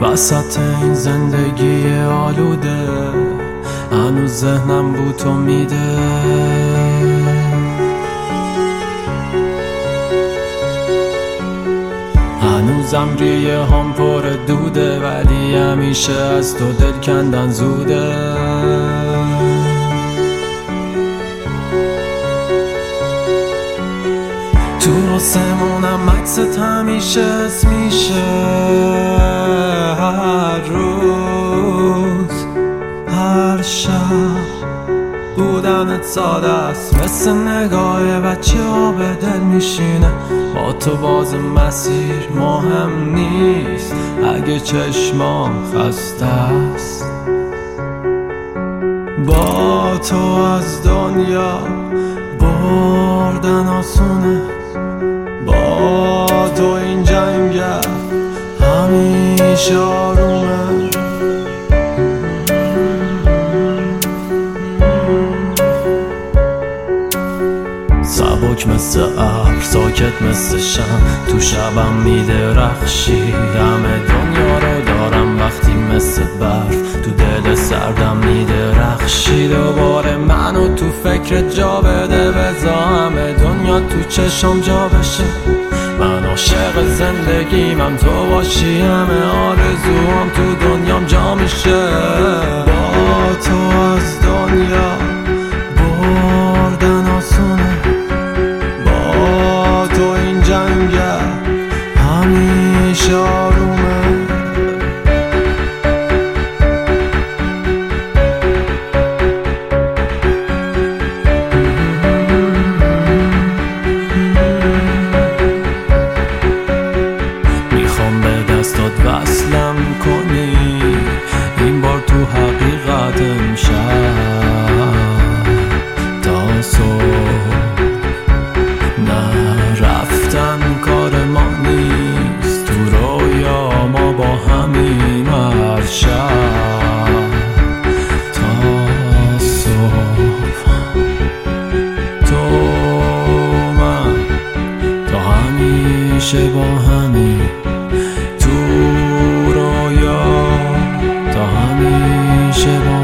وسط این زندگی آلوده هنوز ذهنم بود تو میده. هنوزم ریه هم پر دوده ولی همیشه از تو دل کندن زوده. تو آسمونم عکست همیشه میشه. بودنت ساده است. مثل نگاه بچه ها به دل میشینه. با تو باز مسیر مهم نیست. اگه چشمام خسته است. با تو از دنیا بردن آسونه. با تو این جنگ همیشه سبک مثل ابر ساکت مثل شم. تو شبم میده رخشی همه دنیا رو دارم وقتی مثل برف. تو دل سردم میده رخشی دوباره منو تو فکر جا بده. بزا همه دنیا تو چشم جا بشه. من عاشق زندگیم تو باشی. همه آرزوام تو دنیام جا میشه. با تو همیشه آرومه. می‌خوام به دستات وصلم کنی. این بار تو حقیقت امشب همیشه با همی تو رویا تا همیشه با